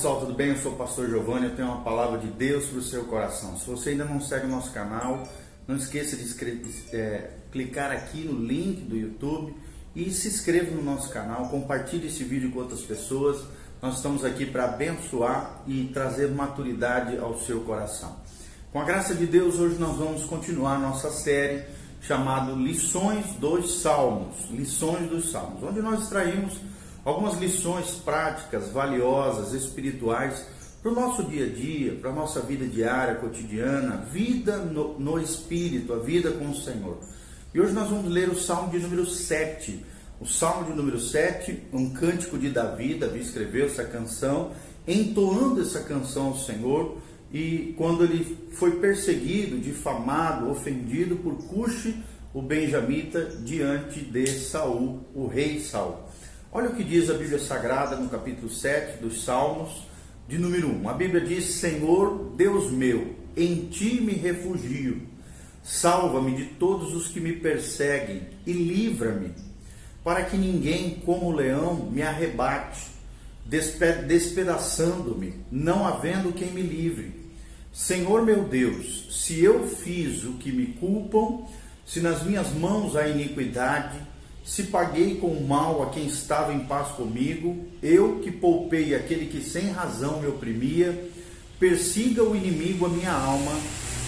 pessoal, tudo bem? Eu sou o pastor Giovanni, eu tenho uma palavra de Deus para o seu coração. Se você ainda não segue o nosso canal, não esqueça de é, clicar aqui no link do YouTube e se inscreva no nosso canal, compartilhe esse vídeo com outras pessoas. Nós estamos aqui para abençoar e trazer maturidade ao seu coração. Com a graça de Deus, hoje nós vamos continuar nossa série chamada Lições dos Salmos. Lições dos Salmos, onde nós extraímos algumas lições práticas, valiosas, espirituais para o nosso dia a dia, para a nossa vida diária, cotidiana, vida no, no, Espírito, a vida com o Senhor. E hoje nós vamos ler o Salmo de número 7. O Salmo de número 7, um cântico de Davi, Davi escreveu essa canção, entoando essa canção ao Senhor, e quando ele foi perseguido, difamado, ofendido por Cuxi, o benjamita, diante de Saul, o rei Saul. Olha o que diz a Bíblia Sagrada no capítulo 7 dos Salmos, de número 1. A Bíblia diz: Senhor Deus meu, em ti me refugio. Salva-me de todos os que me perseguem e livra-me, para que ninguém, como leão, me arrebate, despedaçando-me, não havendo quem me livre. Senhor meu Deus, se eu fiz o que me culpam, se nas minhas mãos há iniquidade, se paguei com o mal a quem estava em paz comigo, eu que poupei aquele que sem razão me oprimia, persiga o inimigo a minha alma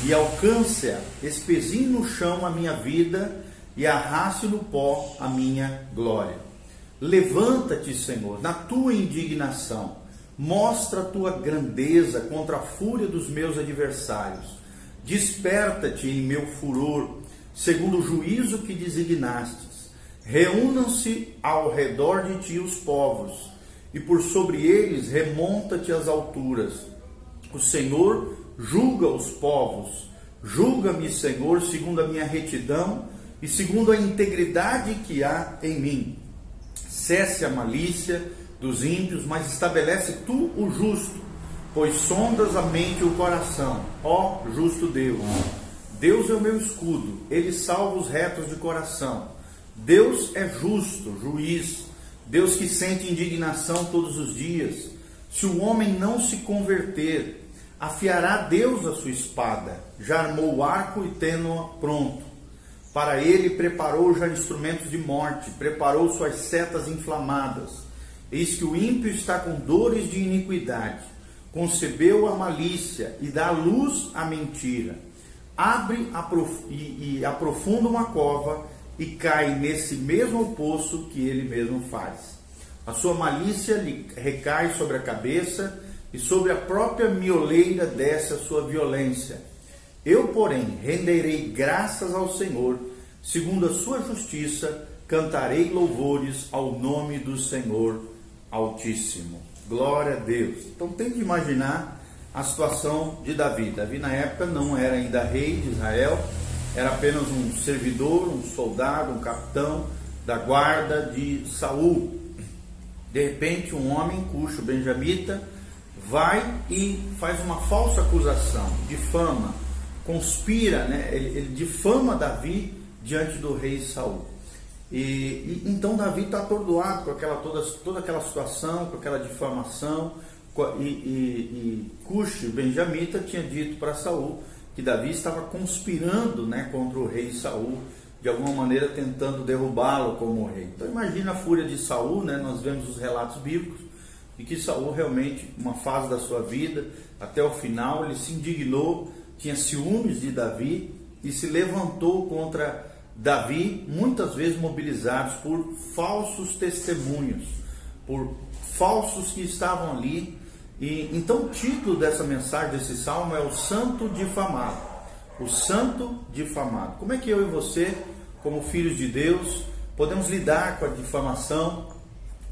e alcance-a, espezinho no chão a minha vida e arraste no pó a minha glória. Levanta-te, Senhor, na tua indignação, mostra a tua grandeza contra a fúria dos meus adversários. Desperta-te em meu furor, segundo o juízo que designaste Reúnam-se ao redor de ti os povos, e por sobre eles remonta-te às alturas. O Senhor julga os povos. Julga-me, Senhor, segundo a minha retidão e segundo a integridade que há em mim. Cesse a malícia dos ímpios, mas estabelece tu o justo, pois sondas a mente e o coração, ó justo Deus. Deus é o meu escudo, ele salva os retos de coração. Deus é justo, juiz, Deus que sente indignação todos os dias. Se o homem não se converter, afiará Deus a sua espada, já armou o arco e tendo-a pronto. Para ele preparou já instrumentos de morte, preparou suas setas inflamadas. Eis que o ímpio está com dores de iniquidade, concebeu a malícia e dá luz à mentira. Abre e, e aprofunda uma cova e cai nesse mesmo poço que ele mesmo faz. A sua malícia lhe recai sobre a cabeça e sobre a própria mioleira desce a sua violência. Eu, porém, renderei graças ao Senhor, segundo a sua justiça, cantarei louvores ao nome do Senhor Altíssimo. Glória a Deus. Então tem que imaginar a situação de Davi. Davi na época não era ainda rei de Israel, era apenas um servidor, um soldado, um capitão da guarda de Saul. De repente, um homem cuxo benjamita vai e faz uma falsa acusação, difama, conspira, né? ele, ele difama Davi diante do rei Saul. E, e então Davi está atordoado com aquela, toda, toda aquela situação, com aquela difamação. E, e, e Cuxo, benjamita, tinha dito para Saul que Davi estava conspirando né, contra o rei Saul, de alguma maneira tentando derrubá-lo como rei. Então imagina a fúria de Saul, né? Nós vemos os relatos bíblicos e que Saul realmente, uma fase da sua vida, até o final, ele se indignou, tinha ciúmes de Davi e se levantou contra Davi, muitas vezes mobilizados por falsos testemunhos, por falsos que estavam ali e então o título dessa mensagem, desse salmo é o Santo Difamado. O Santo Difamado. Como é que eu e você, como filhos de Deus, podemos lidar com a difamação,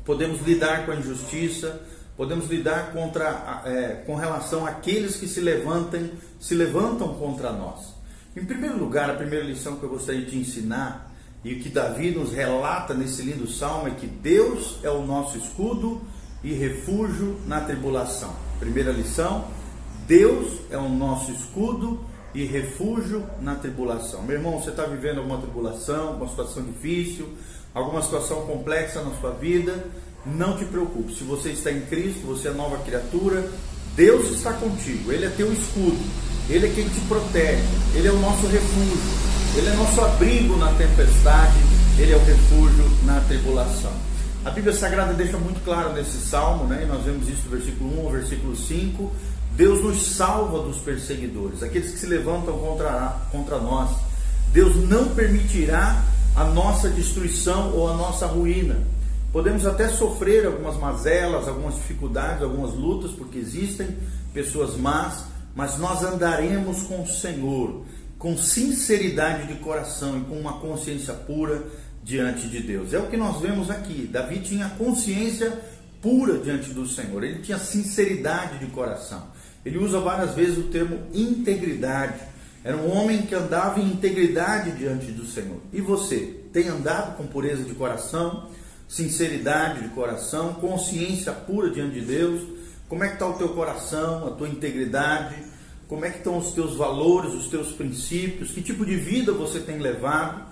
podemos lidar com a injustiça, podemos lidar contra, é, com relação àqueles que se levantam, se levantam contra nós. Em primeiro lugar, a primeira lição que eu gostaria de ensinar e que Davi nos relata nesse lindo salmo é que Deus é o nosso escudo e refúgio na tribulação. Primeira lição: Deus é o nosso escudo e refúgio na tribulação. Meu irmão, você está vivendo alguma tribulação, alguma situação difícil, alguma situação complexa na sua vida? não te preocupe. Se você está em Cristo, você é nova criatura, Deus está contigo, Ele é teu escudo, Ele é quem te protege, Ele é o nosso refúgio, Ele é nosso abrigo na tempestade, Ele é o refúgio na tribulação. A Bíblia Sagrada deixa muito claro nesse salmo, né? nós vemos isso do versículo 1 ao versículo 5. Deus nos salva dos perseguidores, aqueles que se levantam contra, contra nós. Deus não permitirá a nossa destruição ou a nossa ruína. Podemos até sofrer algumas mazelas, algumas dificuldades, algumas lutas, porque existem pessoas más, mas nós andaremos com o Senhor, com sinceridade de coração e com uma consciência pura diante de Deus. É o que nós vemos aqui. Davi tinha consciência pura diante do Senhor, ele tinha sinceridade de coração. Ele usa várias vezes o termo integridade. Era um homem que andava em integridade diante do Senhor. E você, tem andado com pureza de coração? sinceridade de coração, consciência pura diante de Deus. Como é que está o teu coração, a tua integridade? Como é que estão os teus valores, os teus princípios? Que tipo de vida você tem levado?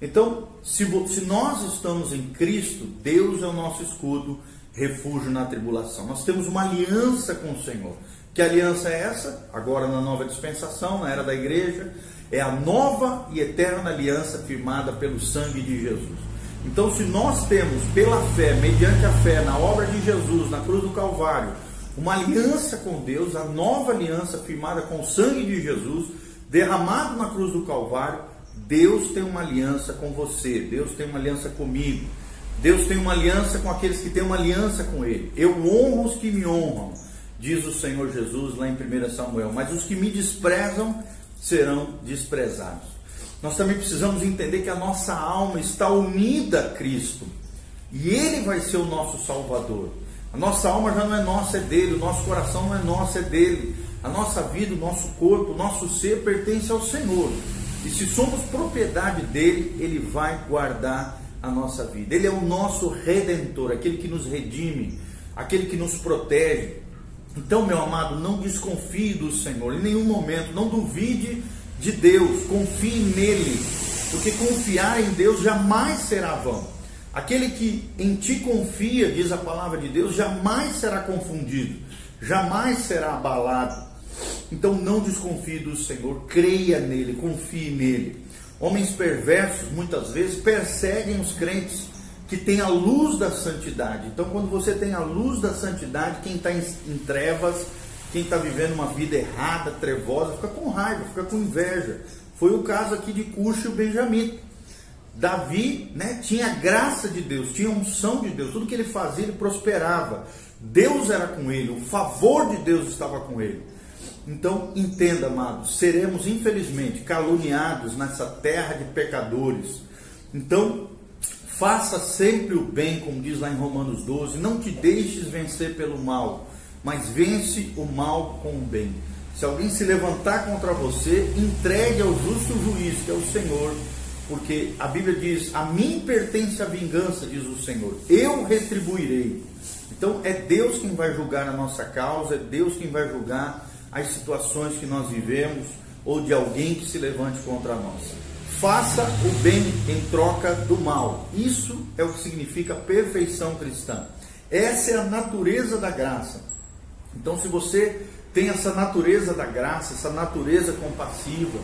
Então, se, se nós estamos em Cristo, Deus é o nosso escudo, refúgio na tribulação. Nós temos uma aliança com o Senhor. Que aliança é essa? Agora na nova dispensação, na era da igreja, é a nova e eterna aliança firmada pelo sangue de Jesus. Então, se nós temos pela fé, mediante a fé na obra de Jesus, na cruz do Calvário, uma aliança com Deus, a nova aliança firmada com o sangue de Jesus, derramado na cruz do Calvário, Deus tem uma aliança com você, Deus tem uma aliança comigo, Deus tem uma aliança com aqueles que têm uma aliança com Ele. Eu honro os que me honram, diz o Senhor Jesus lá em 1 Samuel, mas os que me desprezam serão desprezados nós também precisamos entender que a nossa alma está unida a Cristo e Ele vai ser o nosso Salvador. A nossa alma já não é nossa, é dele. O nosso coração não é nosso, é dele. A nossa vida, o nosso corpo, o nosso ser pertence ao Senhor. E se somos propriedade dele, ele vai guardar a nossa vida. Ele é o nosso redentor, aquele que nos redime, aquele que nos protege. Então, meu amado, não desconfie do Senhor em nenhum momento, não duvide de Deus, confie nele, porque confiar em Deus jamais será vão. Aquele que em ti confia, diz a palavra de Deus, jamais será confundido, jamais será abalado. Então não desconfie do Senhor, creia nele, confie nele. Homens perversos muitas vezes perseguem os crentes que têm a luz da santidade. Então, quando você tem a luz da santidade, quem está em, trevas quem está vivendo uma vida errada, trevosa, fica com raiva, fica com inveja. Foi o caso aqui de Cuxa e Benjamim. Davi né, tinha a graça de Deus, tinha a unção de Deus, tudo que ele fazia ele prosperava. Deus era com ele, o favor de Deus estava com ele. Então, entenda, amados, seremos infelizmente caluniados nessa terra de pecadores. Então, faça sempre o bem, como diz lá em Romanos 12, não te deixes vencer pelo mal mas vence o mal com o bem. Se alguém se levantar contra você, entregue ao justo juiz, que é o Senhor, porque a Bíblia diz: A mim pertence a vingança, diz o Senhor, eu retribuirei. Então é Deus quem vai julgar a nossa causa, é Deus quem vai julgar as situações que nós vivemos ou de alguém que se levante contra nós. Faça o bem em troca do mal. Isso é o que significa perfeição cristã. Essa é a natureza da graça. Então, se você tem essa natureza da graça, essa natureza compassiva,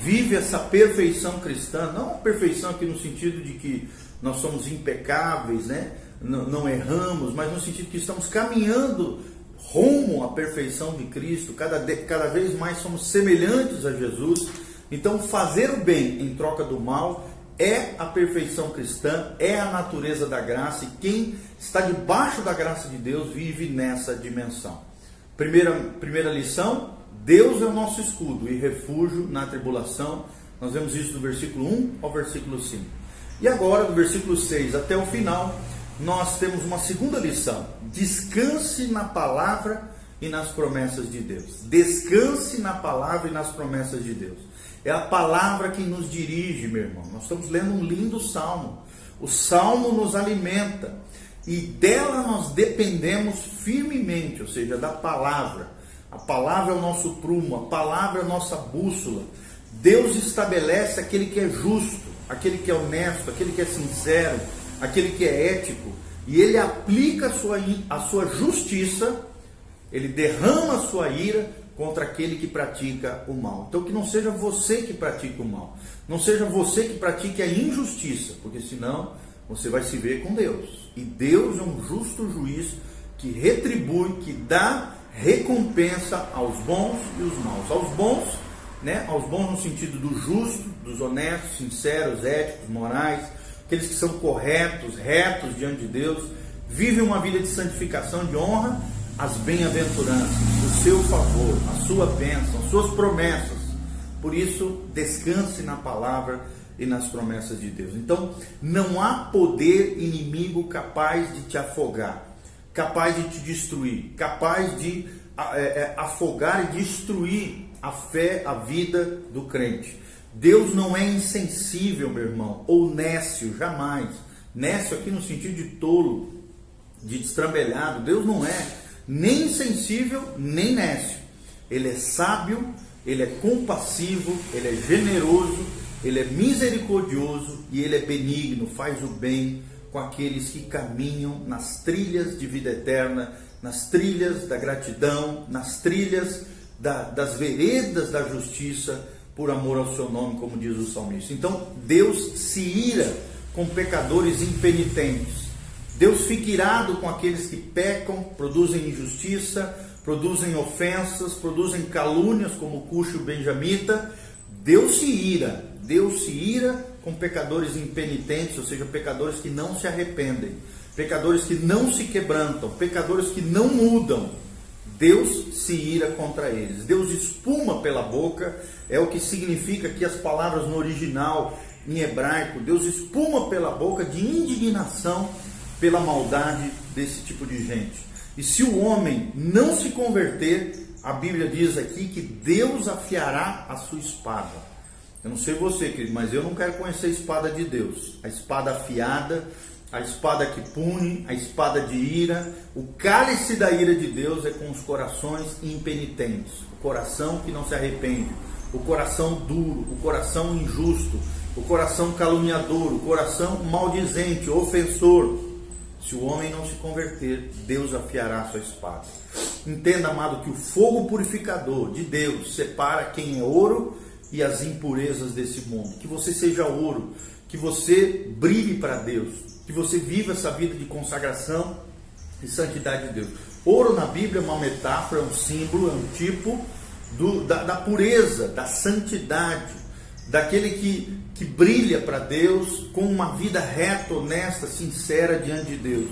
vive essa perfeição cristã, não a perfeição aqui no sentido de que nós somos impecáveis, né? não, não erramos, mas no sentido que estamos caminhando rumo à perfeição de Cristo, cada, cada vez mais somos semelhantes a Jesus. Então, fazer o bem em troca do mal é a perfeição cristã, é a natureza da graça, e quem está debaixo da graça de Deus vive nessa dimensão. Primeira, primeira lição: Deus é o nosso escudo e refúgio na tribulação. Nós vemos isso do versículo 1 ao versículo 5. E agora, do versículo 6 até o final, nós temos uma segunda lição: descanse na palavra e nas promessas de Deus. Descanse na palavra e nas promessas de Deus. É a palavra que nos dirige, meu irmão. Nós estamos lendo um lindo salmo. O salmo nos alimenta e dela nós dependemos firmemente, ou seja, da palavra. A palavra é o nosso prumo, a palavra é a nossa bússola. Deus estabelece aquele que é justo, aquele que é honesto, aquele que é sincero, aquele que é ético. e ele aplica a sua, a sua justiça, ele derrama a sua ira contra aquele que pratica o mal. Então que não seja você que pratica o mal, não seja você que pratique a injustiça, porque senão você vai se ver com Deus. E Deus é um justo juiz que retribui, que dá recompensa aos bons e os maus. Aos bons, né? Aos bons no sentido do justo, dos honestos, sinceros, éticos, morais, aqueles que são corretos, retos diante de Deus, vivem uma vida de santificação, de honra, as bem-aventuranças, o seu favor, a sua bênção, as suas promessas. Por isso, descanse na palavra e nas promessas de Deus. Então, não há poder inimigo capaz de te afogar, capaz de te destruir, capaz de é, é, afogar e destruir a fé, a vida do crente. Deus não é insensível, meu irmão, ou nécio, jamais. Nécio aqui no sentido de tolo, de destrambelhado. Deus não é nem insensível, nem nécio. Ele é sábio, ele é compassivo, ele é generoso, ele é misericordioso e ele é benigno, faz o bem com aqueles que caminham nas trilhas de vida eterna, nas trilhas da gratidão, nas trilhas da, das veredas da justiça, por amor ao seu nome, como diz o salmista. Então, Deus se ira com pecadores impenitentes. Deus fica irado com aqueles que pecam, produzem injustiça, produzem ofensas, produzem calúnias, como Cuxo Benjamita. Deus se ira, Deus se ira com pecadores impenitentes, ou seja, pecadores que não se arrependem, pecadores que não se quebrantam, pecadores que não mudam. Deus se ira contra eles. Deus espuma pela boca, é o que significa que as palavras no original em hebraico, Deus espuma pela boca de indignação pela maldade desse tipo de gente. E se o homem não se converter, a Bíblia diz aqui que Deus afiará a sua espada. Eu não sei você, querido, mas eu não quero conhecer a espada de Deus. A espada afiada, a espada que pune, a espada de ira. O cálice da ira de Deus é com os corações impenitentes, o coração que não se arrepende, o coração duro, o coração injusto, o coração caluniador, o coração maldizente, ofensor. Se o homem não se converter, Deus afiará sua espada. Entenda, amado, que o fogo purificador de Deus separa quem é ouro e as impurezas desse mundo. Que você seja ouro, que você brilhe para Deus, que você viva essa vida de consagração e santidade de Deus. Ouro na Bíblia é uma metáfora, é um símbolo, é um tipo do, da, da pureza, da santidade, daquele que, que brilha para Deus com uma vida reta, honesta, sincera diante de Deus.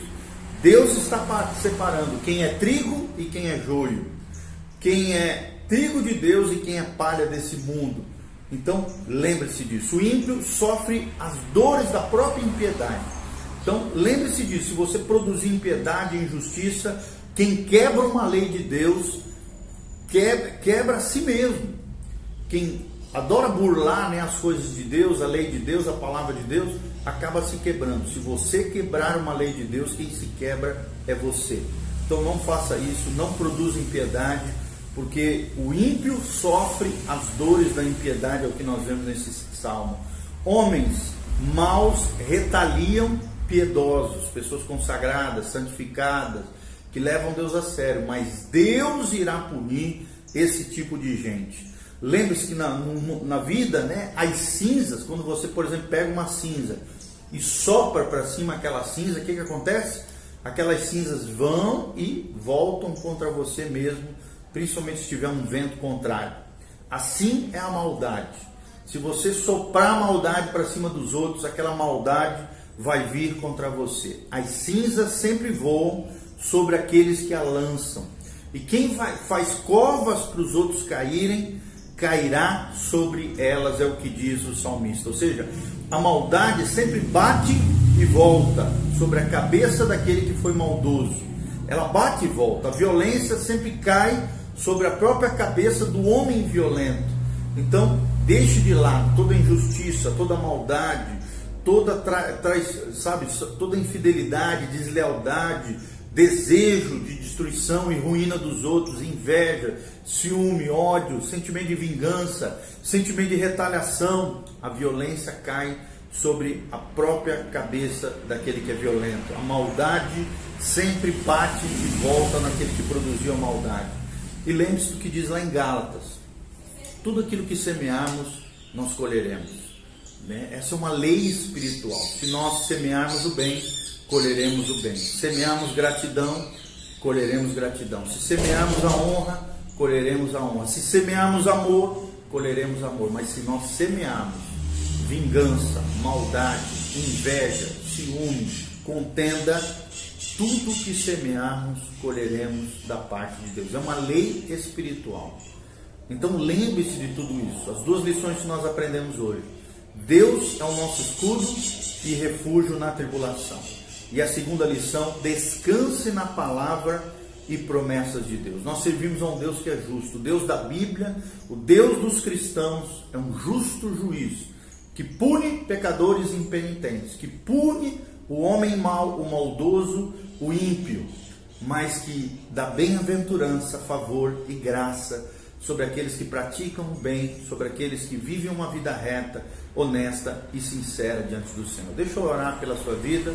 Deus está separando quem é trigo e quem é joio, quem é trigo de Deus e quem é palha desse mundo. Então, lembre-se disso. O ímpio sofre as dores da própria impiedade. Então, lembre-se disso. Se você produzir impiedade e injustiça, quem quebra uma lei de Deus, quebra, quebra a si mesmo. Quem adora burlar né, as coisas de Deus, a lei de Deus, a palavra de Deus, acaba se quebrando. Se você quebrar uma lei de Deus, quem se quebra é você. Então não faça isso, não produza impiedade porque o ímpio sofre as dores da impiedade, é o que nós vemos nesse salmo. Homens maus retaliam piedosos, pessoas consagradas, santificadas, que levam Deus a sério, mas Deus irá punir esse tipo de gente. Lembre-se que na, na vida, né, as cinzas, quando você, por exemplo, pega uma cinza e sopra para cima aquela cinza, o que, que acontece? Aquelas cinzas vão e voltam contra você mesmo principalmente se tiver um vento contrário. Assim é a maldade. Se você soprar a maldade para cima dos outros, aquela maldade vai vir contra você. As cinzas sempre voam sobre aqueles que a lançam. E quem vai, faz covas para os outros caírem, cairá sobre elas, é o que diz o salmista. Ou seja, a maldade sempre bate e volta sobre a cabeça daquele que foi maldoso. Ela bate e volta. A violência sempre cai sobre a própria cabeça do homem violento. Então, deixe de lado toda injustiça, toda maldade, toda traz, sabe, toda infidelidade, deslealdade, desejo de destruição e ruína dos outros, inveja, ciúme, ódio, sentimento de vingança, sentimento de retaliação. A violência cai sobre a própria cabeça daquele que é violento. A maldade sempre bate e volta naquele que produziu a maldade. E lembre-se do que diz lá em Gálatas: tudo aquilo que semearmos, nós colheremos. Né? Essa é uma lei espiritual. Se nós semearmos o bem, colheremos o bem. Se semearmos gratidão, colheremos gratidão. Se semearmos a honra, colheremos a honra. Se semearmos amor, colheremos amor. Mas se nós semearmos vingança, maldade, inveja, ciúme, contenda, tudo que semearmos, colheremos da parte de Deus. É uma lei espiritual. Então lembre-se de tudo isso. As duas lições que nós aprendemos hoje. Deus é o nosso escudo e refúgio na tribulação. E a segunda lição, descanse na palavra e promessas de Deus. Nós servimos a um Deus que é justo. O Deus da Bíblia, o Deus dos cristãos, é um justo juiz que pune pecadores impenitentes, que pune o homem mau, o maldoso, o ímpio, mas que dá bem-aventurança, favor e graça sobre aqueles que praticam o bem, sobre aqueles que vivem uma vida reta, honesta e sincera diante do Senhor. Deixa eu orar pela sua vida.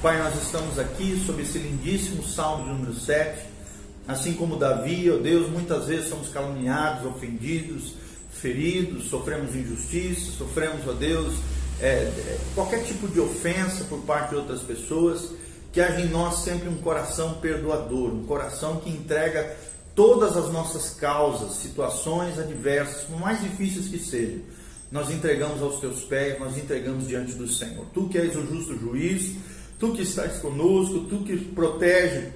Pai, nós estamos aqui sob esse lindíssimo Salmo número 7. Assim como Davi, ó oh Deus, muitas vezes somos caluniados, ofendidos, feridos, sofremos injustiça, sofremos, ó oh Deus, é, qualquer tipo de ofensa por parte de outras pessoas, que haja em nós sempre um coração perdoador, um coração que entrega todas as nossas causas, situações adversas, por mais difíceis que sejam, nós entregamos aos teus pés, nós entregamos diante do Senhor. Tu que és o justo juiz, tu que estás conosco, tu que protege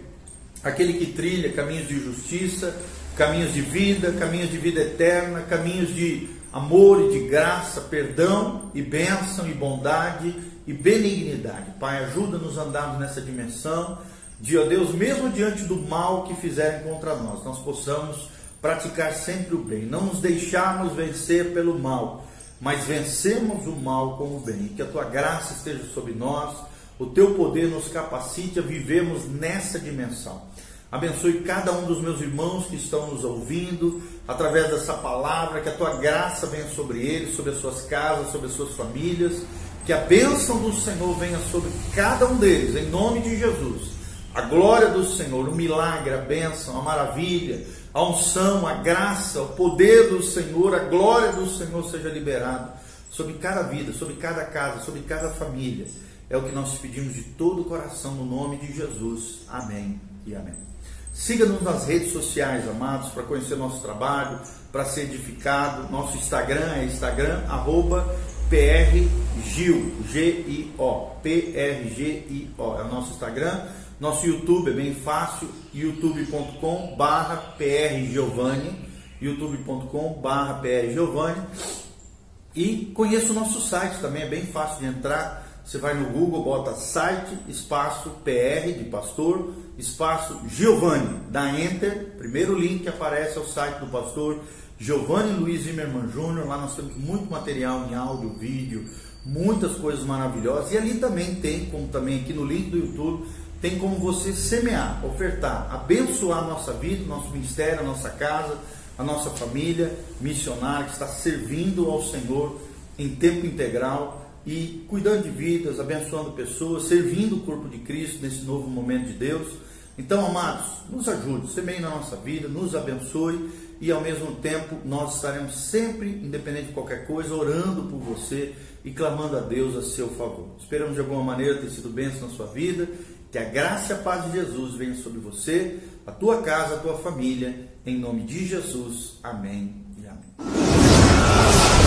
aquele que trilha caminhos de justiça, caminhos de vida, caminhos de vida eterna, caminhos de amor e de graça, perdão e bênção e bondade e benignidade. Pai, ajuda-nos a andarmos nessa dimensão de, ó Deus, mesmo diante do mal que fizerem contra nós, nós possamos praticar sempre o bem, não nos deixarmos vencer pelo mal, mas vencemos o mal com o bem. Que a tua graça esteja sobre nós, o teu poder nos capacite a vivermos nessa dimensão. Abençoe cada um dos meus irmãos que estão nos ouvindo através dessa palavra, que a tua graça venha sobre eles, sobre as suas casas, sobre as suas famílias, que a bênção do Senhor venha sobre cada um deles, em nome de Jesus a glória do Senhor, o milagre, a bênção, a maravilha, a unção, a graça, o poder do Senhor, a glória do Senhor seja liberado sobre cada vida, sobre cada casa, sobre cada família. É o que nós pedimos de todo o coração no nome de Jesus. Amém e amém. Siga-nos nas redes sociais, amados, para conhecer nosso trabalho, para ser edificado. Nosso Instagram é Instagram, arroba PRGIO, G-I-O, P-R-G-I-O, é o nosso Instagram. Nosso YouTube é bem fácil, youtube.com barra prgiovanni, youtube.com barra prgiovanni e conheça o nosso site também, é bem fácil de entrar, você vai no Google, bota site, espaço PR de pastor, espaço Giovanni, dá enter, primeiro link que aparece é o site do pastor Giovanni Luiz Zimmermann Júnior, lá nós temos muito material em áudio, vídeo, muitas coisas maravilhosas e ali também tem, como também aqui no link do YouTube, tem como você semear, ofertar, abençoar a nossa vida, nosso ministério, a nossa casa, a nossa família missionária que está servindo ao Senhor em tempo integral e cuidando de vidas, abençoando pessoas, servindo o corpo de Cristo nesse novo momento de Deus. Então, amados, nos ajude, semeie na nossa vida, nos abençoe e ao mesmo tempo nós estaremos sempre, independente de qualquer coisa, orando por você e clamando a Deus a seu favor. Esperamos de alguma maneira ter sido bênção na sua vida que a graça e a paz de Jesus venha sobre você, a tua casa, a tua família, em nome de Jesus. Amém e amém.